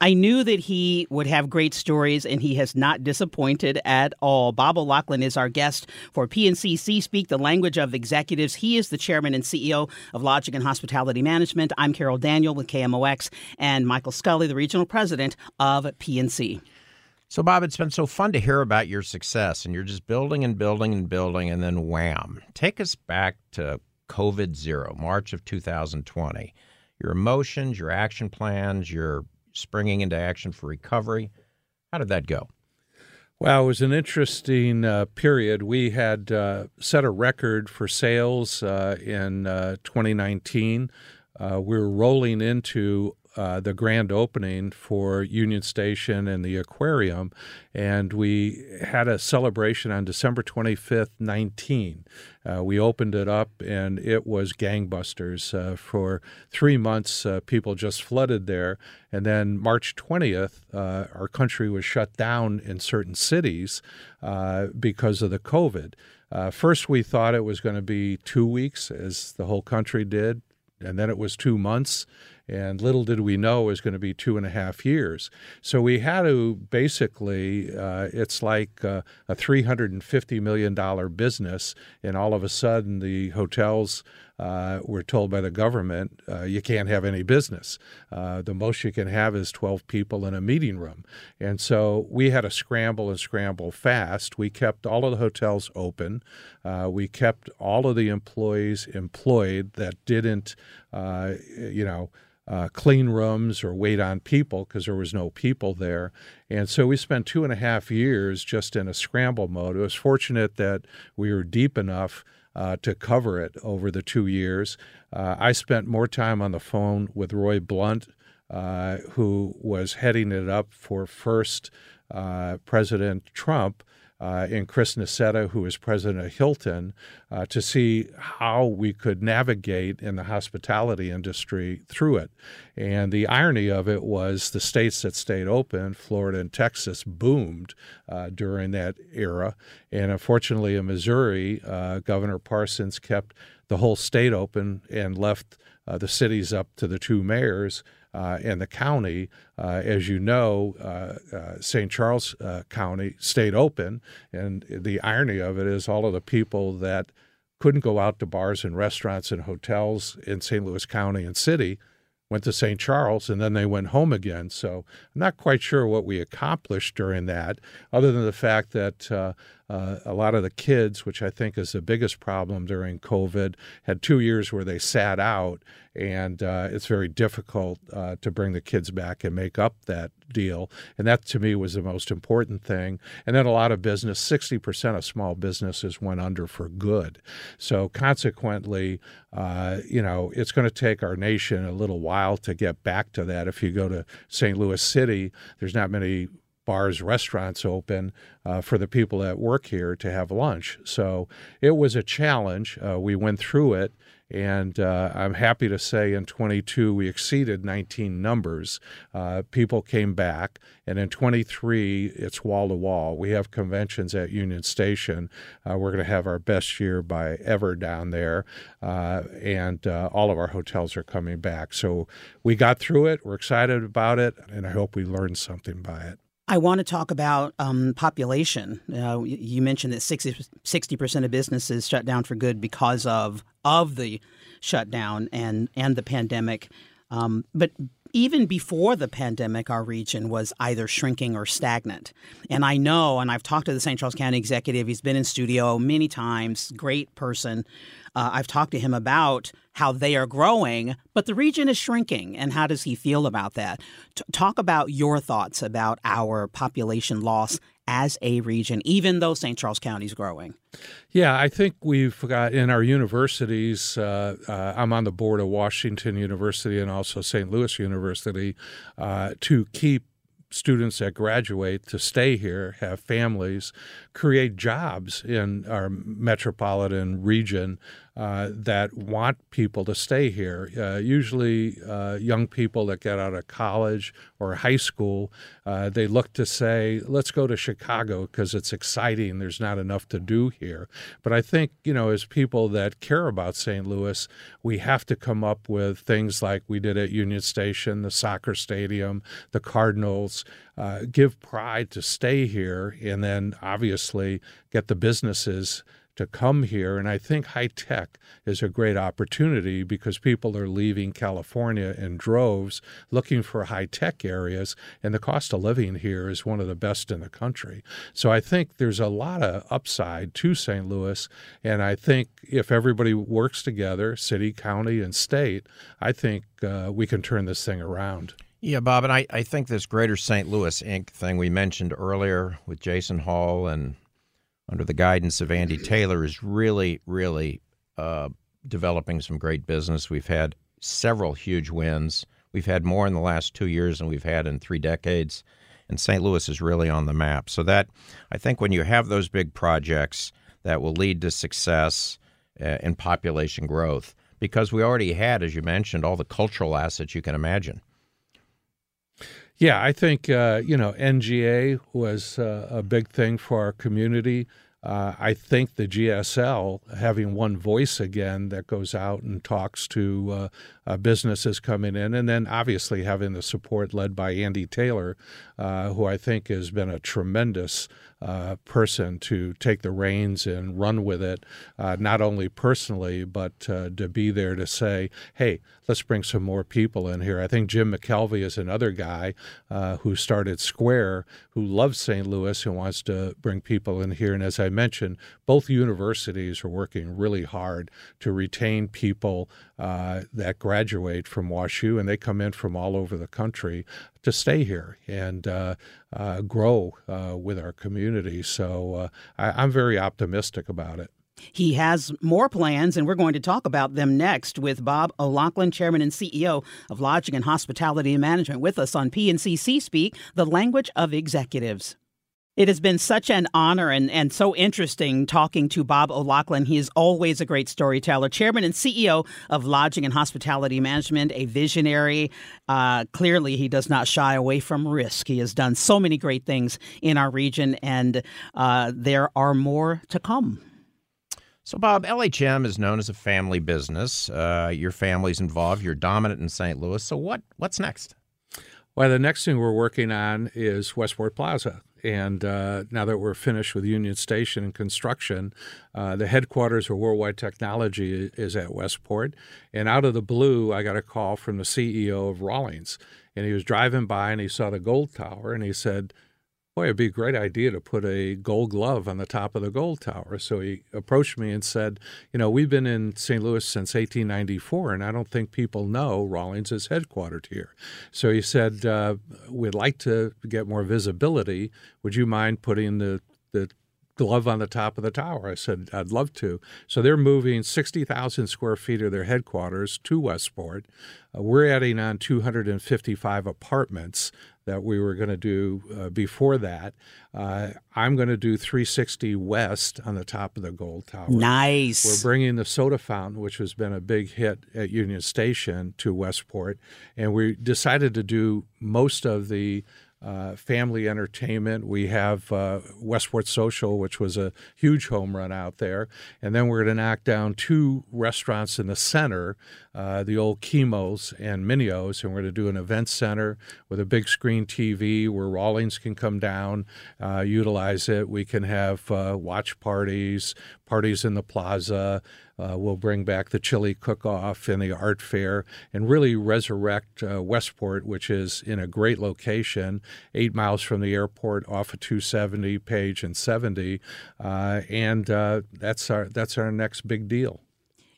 I knew that he would have great stories, and he has not disappointed at all. Bob O'Loughlin is our guest for PNC C-Speak, the language of executives. He is the chairman and CEO of Lodging and Hospitality Management. I'm Carol Daniel with KMOX, and Michael Scully, the regional president of PNC. So, Bob, it's been so fun to hear about your success, and you're just building and building and building, and then wham. Take us back to COVID zero, March of 2020. Your emotions, your action plans, your springing into action for recovery. How did that go? Well, it was an interesting uh, period. We had uh, set a record for sales uh, in uh, 2019. Uh, we were rolling into uh, the grand opening for Union Station and the aquarium, and we had a celebration on December 25th, 19. Uh, we opened it up, and it was gangbusters. Uh, for three months, uh, people just flooded there, and then March 20th, uh, our country was shut down in certain cities because of the COVID. first, we thought it was going to be two weeks, as the whole country did, and then it was two months and little did we know it was going to be two and a half years. So we had to basically, uh, it's like uh, a $350 million business, and all of a sudden the hotels uh, were told by the government, uh, you can't have any business. Uh, the most you can have is 12 people in a meeting room. And so we had to scramble and scramble fast. We kept all of the hotels open. Uh, we kept all of the employees employed that didn't, you know, uh, clean rooms or wait on people because there was no people there. And so we spent two and a half years just in a scramble mode. It was fortunate that we were deep enough uh, to cover it over the two years. Uh, I spent more time on the phone with Roy Blunt, uh, who was heading it up for first uh, President Trump uh, and Chris Nassetta, who is president of Hilton, uh, to see how we could navigate in the hospitality industry through it. And the irony of it was the states that stayed open, Florida and Texas, boomed uh, during that era. And unfortunately, in Missouri, uh, Governor Parsons kept the whole state open and left uh, the cities up to the two mayors and the county. Uh, as you know, uh, uh St. Charles uh, County stayed open, and the irony of it is all of the people that couldn't go out to bars and restaurants and hotels in St. Louis County and city went to St. Charles and then they went home again. So I'm not quite sure what we accomplished during that, other than the fact that uh, uh, a lot of the kids, which I think is the biggest problem during COVID, had two years where they sat out, and uh, it's very difficult uh, to bring the kids back and make up that deal. And that to me was the most important thing. And then a lot of business, 60% of small businesses went under for good. So consequently, uh, you know, it's going to take our nation a little while to get back to that. If you go to St. Louis City, there's not many bars, restaurants open uh, for the people that work here to have lunch. So it was a challenge. Uh, we went through it. And uh, I'm happy to say in 22 we exceeded 19 numbers. Uh, people came back, and in 23 it's wall to wall. We have conventions at Union Station. Uh, we're going to have our best year by ever down there, uh, and all of our hotels are coming back. So we got through it. We're excited about it, and I hope we learned something by it. I want to talk about um, population. Uh, you mentioned that 60 percent of businesses shut down for good because of of the shutdown and and the pandemic. Um, but even before the pandemic, our region was either shrinking or stagnant. And I know, and I've talked to the St. Charles County executive. He's been in studio many times. Great person. Uh, I've talked to him about how they are growing, but the region is shrinking. And how does he feel about that? T- talk about your thoughts about our population loss as a region, even though St. Charles County is growing. Yeah, I think we've got in our universities. Uh, uh, I'm on the board of Washington University and also St. Louis University uh, to keep students that graduate to stay here, have families, create jobs in our metropolitan region uh, that want people to stay here. Uh, usually, uh, young people that get out of college or high school, uh, they look to say, let's go to Chicago because it's exciting. There's not enough to do here. But I think, you know, as people that care about St. Louis, we have to come up with things like we did at Union Station, the soccer stadium, the Cardinals. Uh, give pride to stay here, and then obviously get the businesses to come here. And I think high tech is a great opportunity because people are leaving California in droves looking for high tech areas, and the cost of living here is one of the best in the country. So I think there's a lot of upside to St. Louis. And I think if everybody works together, city, county, and state, I think uh, we can turn this thing around. Yeah, Bob, and I, I think this Greater St. Louis Inc. thing we mentioned earlier with Jason Hall and under the guidance of Andy Taylor, is really, really uh, developing some great business. We've had several huge wins. We've had more in the last two years than we've had in three decades. And St. Louis is really on the map. So that I think when you have those big projects, that will lead to success uh, in population growth because we already had, as you mentioned, all the cultural assets you can imagine. Yeah, I think uh, you know NGA was uh, a big thing for our community. Uh, I think the GSL having one voice again that goes out and talks to uh, uh, businesses coming in, and then obviously having the support led by Andy Taylor, uh, who I think has been a tremendous uh, person to take the reins and run with it, uh, not only personally, but to be there to say, hey, let's bring some more people in here. I think Jim McKelvey is another guy who started Square, who loves St. Louis and wants to bring people in here. And as I mentioned, both universities are working really hard to retain people uh, that graduate from WashU, and they come in from all over the country to stay here and uh, uh, grow uh, with our community. So uh, I, I'm very optimistic about it. He has more plans, and we're going to talk about them next with Bob O'Loughlin, Chairman and CEO of Lodging and Hospitality Management, with us on PNCC Speak, the language of executives. It has been such an honor and, and so interesting talking to Bob O'Loughlin. He is always a great storyteller, chairman and CEO of Lodging and Hospitality Management, a visionary. Uh, clearly, he does not shy away from risk. He has done so many great things in our region, and uh, there are more to come. So, Bob, LHM is known as a family business. Uh, your family's involved. You're dominant in St. Louis. So, what what's next? Well, the next thing we're working on is Westport Plaza. And uh, now that we're finished with Union Station and construction, uh, the headquarters for Worldwide Technology is at Westport. And out of the blue, I got a call from the CEO of Rawlings. And he was driving by and he saw the gold tower and he said, boy, it'd be a great idea to put a gold glove on the top of the gold tower. So he approached me and said, you know, we've been in St. Louis since 1894, and I don't think people know Rawlings is headquartered here. So he said, uh, we'd like to get more visibility. Would you mind putting the the glove on the top of the tower. I said, I'd love to. So they're moving 60,000 square feet of their headquarters to Westport. Uh, we're adding on 255 apartments that we were going to do uh, before that. Uh, I'm going to do 360 West on the top of the Gold Tower. Nice. We're bringing the soda fountain, which has been a big hit at Union Station, to Westport. And we decided to do most of the uh, family entertainment. We have uh, Westport Social, which was a huge home run out there. And then we're going to knock down two restaurants in the center, uh, the old Chemos and Minios. And we're going to do an event center with a big screen TV where Rawlings can come down, uh, utilize it. We can have uh, watch parties, parties in the plaza. Uh, we'll bring back the chili cook-off and the art fair, and really resurrect uh, Westport, which is in a great location, eight miles from the airport, off of 270, Page and 70, uh, and uh, that's our that's our next big deal.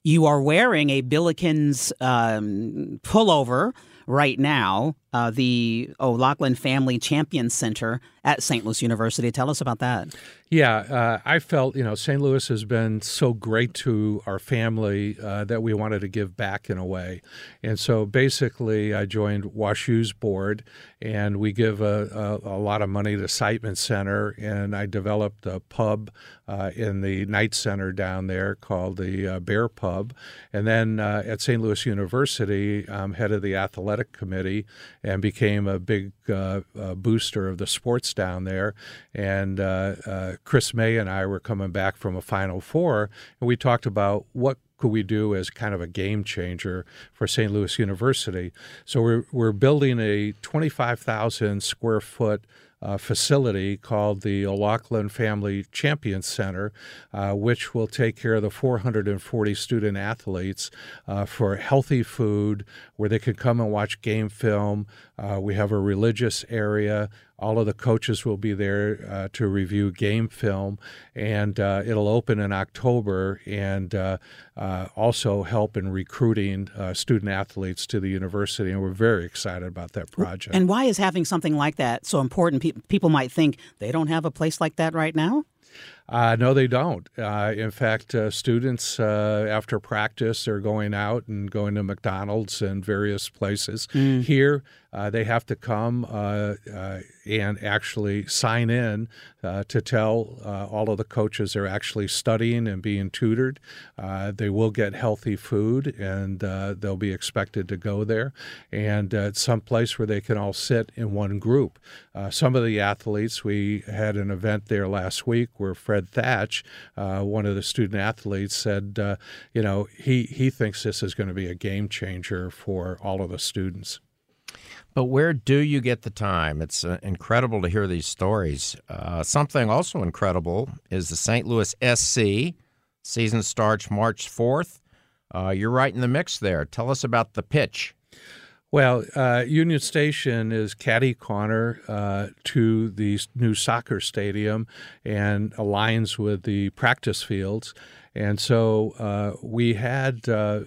You are wearing a Billikens um, pullover right now, uh, the O'Loughlin Family Champion Center at St. Louis University. Tell us about that. Yeah, uh, I felt, you know, St. Louis has been so great to our family uh, that we wanted to give back in a way. And so basically, I joined WashU's board, and we give a, a, a lot of money to Siteman Center, and I developed a pub uh, in the Knight Center down there called the uh, Bear Pub. And then uh, at St. Louis University, I'm head of the athletic committee and became a big uh, booster of the sports down there. And uh, uh, Chris May and I were coming back from a Final Four, and we talked about what could we do as kind of a game changer for St. Louis University. So we're, we're building a 25,000 square foot uh, facility called the O'Loughlin Family Champions Center, uh, which will take care of the 440 student athletes uh, for healthy food where they can come and watch game film. Uh, we have a religious area. All of the coaches will be there uh, to review game film, and uh, it'll open in October and uh, uh also help in recruiting uh, student athletes to the university. And we're very excited about that project. And why is having something like that so important? Pe- people might think they don't have a place like that right now. Uh, no, they don't. Uh, in fact, uh, students uh, after practice are going out and going to McDonald's and various places. Mm. Here, uh, they have to come uh, and actually sign in to tell all of the coaches they're actually studying and being tutored. they will get healthy food and they'll be expected to go there. And it's some place where they can all sit in one group. some of the athletes, we had an event there last week where Fred Fred Thatch, uh, one of the student athletes, said, uh, you know, he, he thinks this is going to be a game changer for all of the students. But where do you get the time? It's uh, incredible to hear these stories. Uh, something also incredible is the St. Louis SC. Season starts March 4th. Uh, you're right in the mix there. Tell us about the pitch. Well, uh, Union Station is catty corner uh, to the new soccer stadium and aligns with the practice fields. And so uh, we had uh,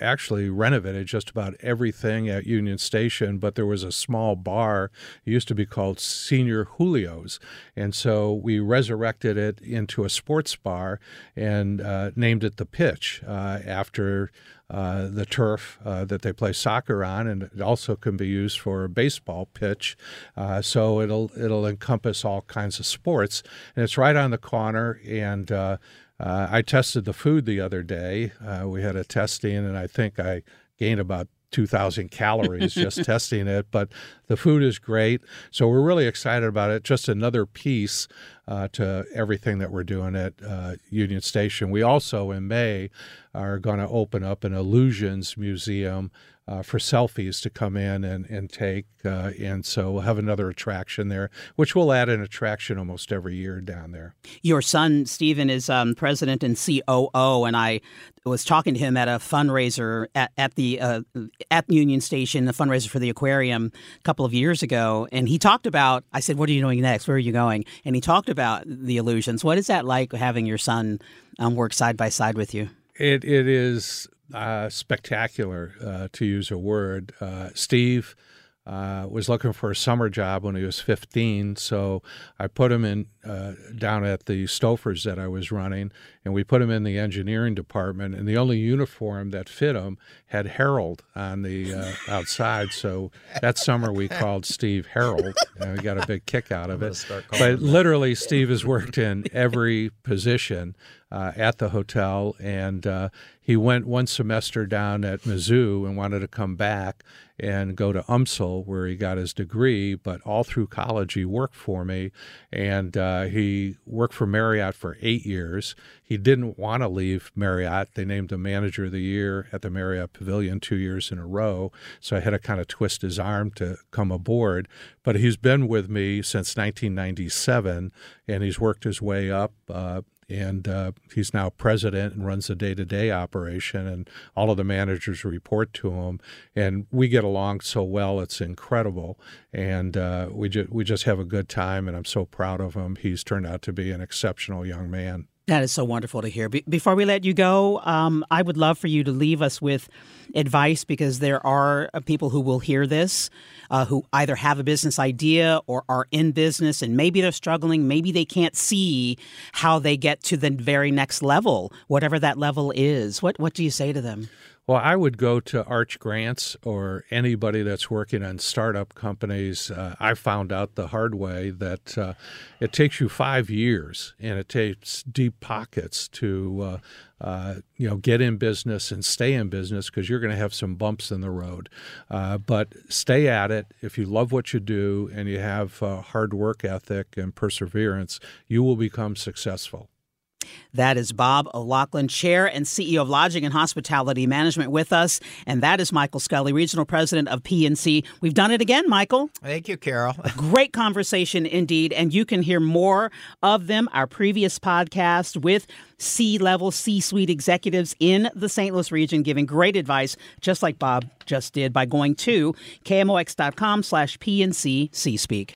actually renovated just about everything at Union Station, but there was a small bar. It used to be called Senior Julio's. And so we resurrected it into a sports bar and uh, named it The Pitch uh, after uh, the turf uh, that they play soccer on, and it also can be used for a baseball pitch. Uh, so it'll it'll encompass all kinds of sports, and it's right on the corner. And uh, uh, I tested the food the other day. we had a testing, and I think I gained about 2,000 calories just testing it, but the food is great. So we're really excited about it. Just another piece uh, to everything that we're doing at uh, Union Station. We also, in May, are going to open up an Illusions Museum uh, for selfies to come in and, and take. Uh, and so we'll have another attraction there, which will add an attraction almost every year down there. Your son, Stephen, is um, president and COO, and I was talking to him at a fundraiser at, at the uh, at Union Station, the fundraiser for the aquarium a couple of years ago, and he talked about. I said, "What are you doing next? Where are you going?" And he talked about the illusions. What is that like having your son um, work side by side with you? It it is uh, spectacular, uh, to use a word. Uh, Steve uh, was looking for a summer job when he was 15, so I put him in uh, down at the Stouffer's that I was running, and we put him in the engineering department. And the only uniform that fit him had Harold on the uh, outside. So that summer we called Steve Harold, and we got a big kick out of it. But literally, Steve has worked in every position uh, at the hotel, and uh, he went one semester down at Mizzou and wanted to come back and go to UMSL where he got his degree. But all through college, he worked for me, and uh, he worked for Marriott for eight years. He didn't want to leave Marriott. They named him manager of the year at the Marriott Pavilion two years in a row. So I had to kind of twist his arm to come aboard. But he's been with me since 1997, and he's worked his way up. Uh, and uh, he's now president and runs the day-to-day operation and all of the managers report to him and we get along so well it's incredible and uh, we, ju- we just have a good time and i'm so proud of him he's turned out to be an exceptional young man That is so wonderful to hear. Be- before we let you go, um, I would love for you to leave us with advice because there are uh, people who will hear this uh, who either have a business idea or are in business and maybe they're struggling, maybe they can't see how they get to the very next level, whatever that level is. What what do you say to them? Well, I would go to Arch Grants or anybody that's working on startup companies. Uh, I found out the hard way that uh, it takes you five years and it takes deep pockets to. Uh, uh you know, get in business and stay in business because you're going to have some bumps in the road. Uh, but stay at it. If you love what you do and you have hard work ethic and perseverance, you will become successful. That is Bob O'Loughlin, Chair and CEO of Lodging and Hospitality Management, with us. And that is Michael Scully, Regional President of PNC. We've done it again, Michael. Thank you, Carol. Great conversation indeed. And you can hear more of them, our previous podcast with C level, C suite executives in the St. Louis region giving great advice, just like Bob just did, by going to KMOX.com slash PNC C Speak.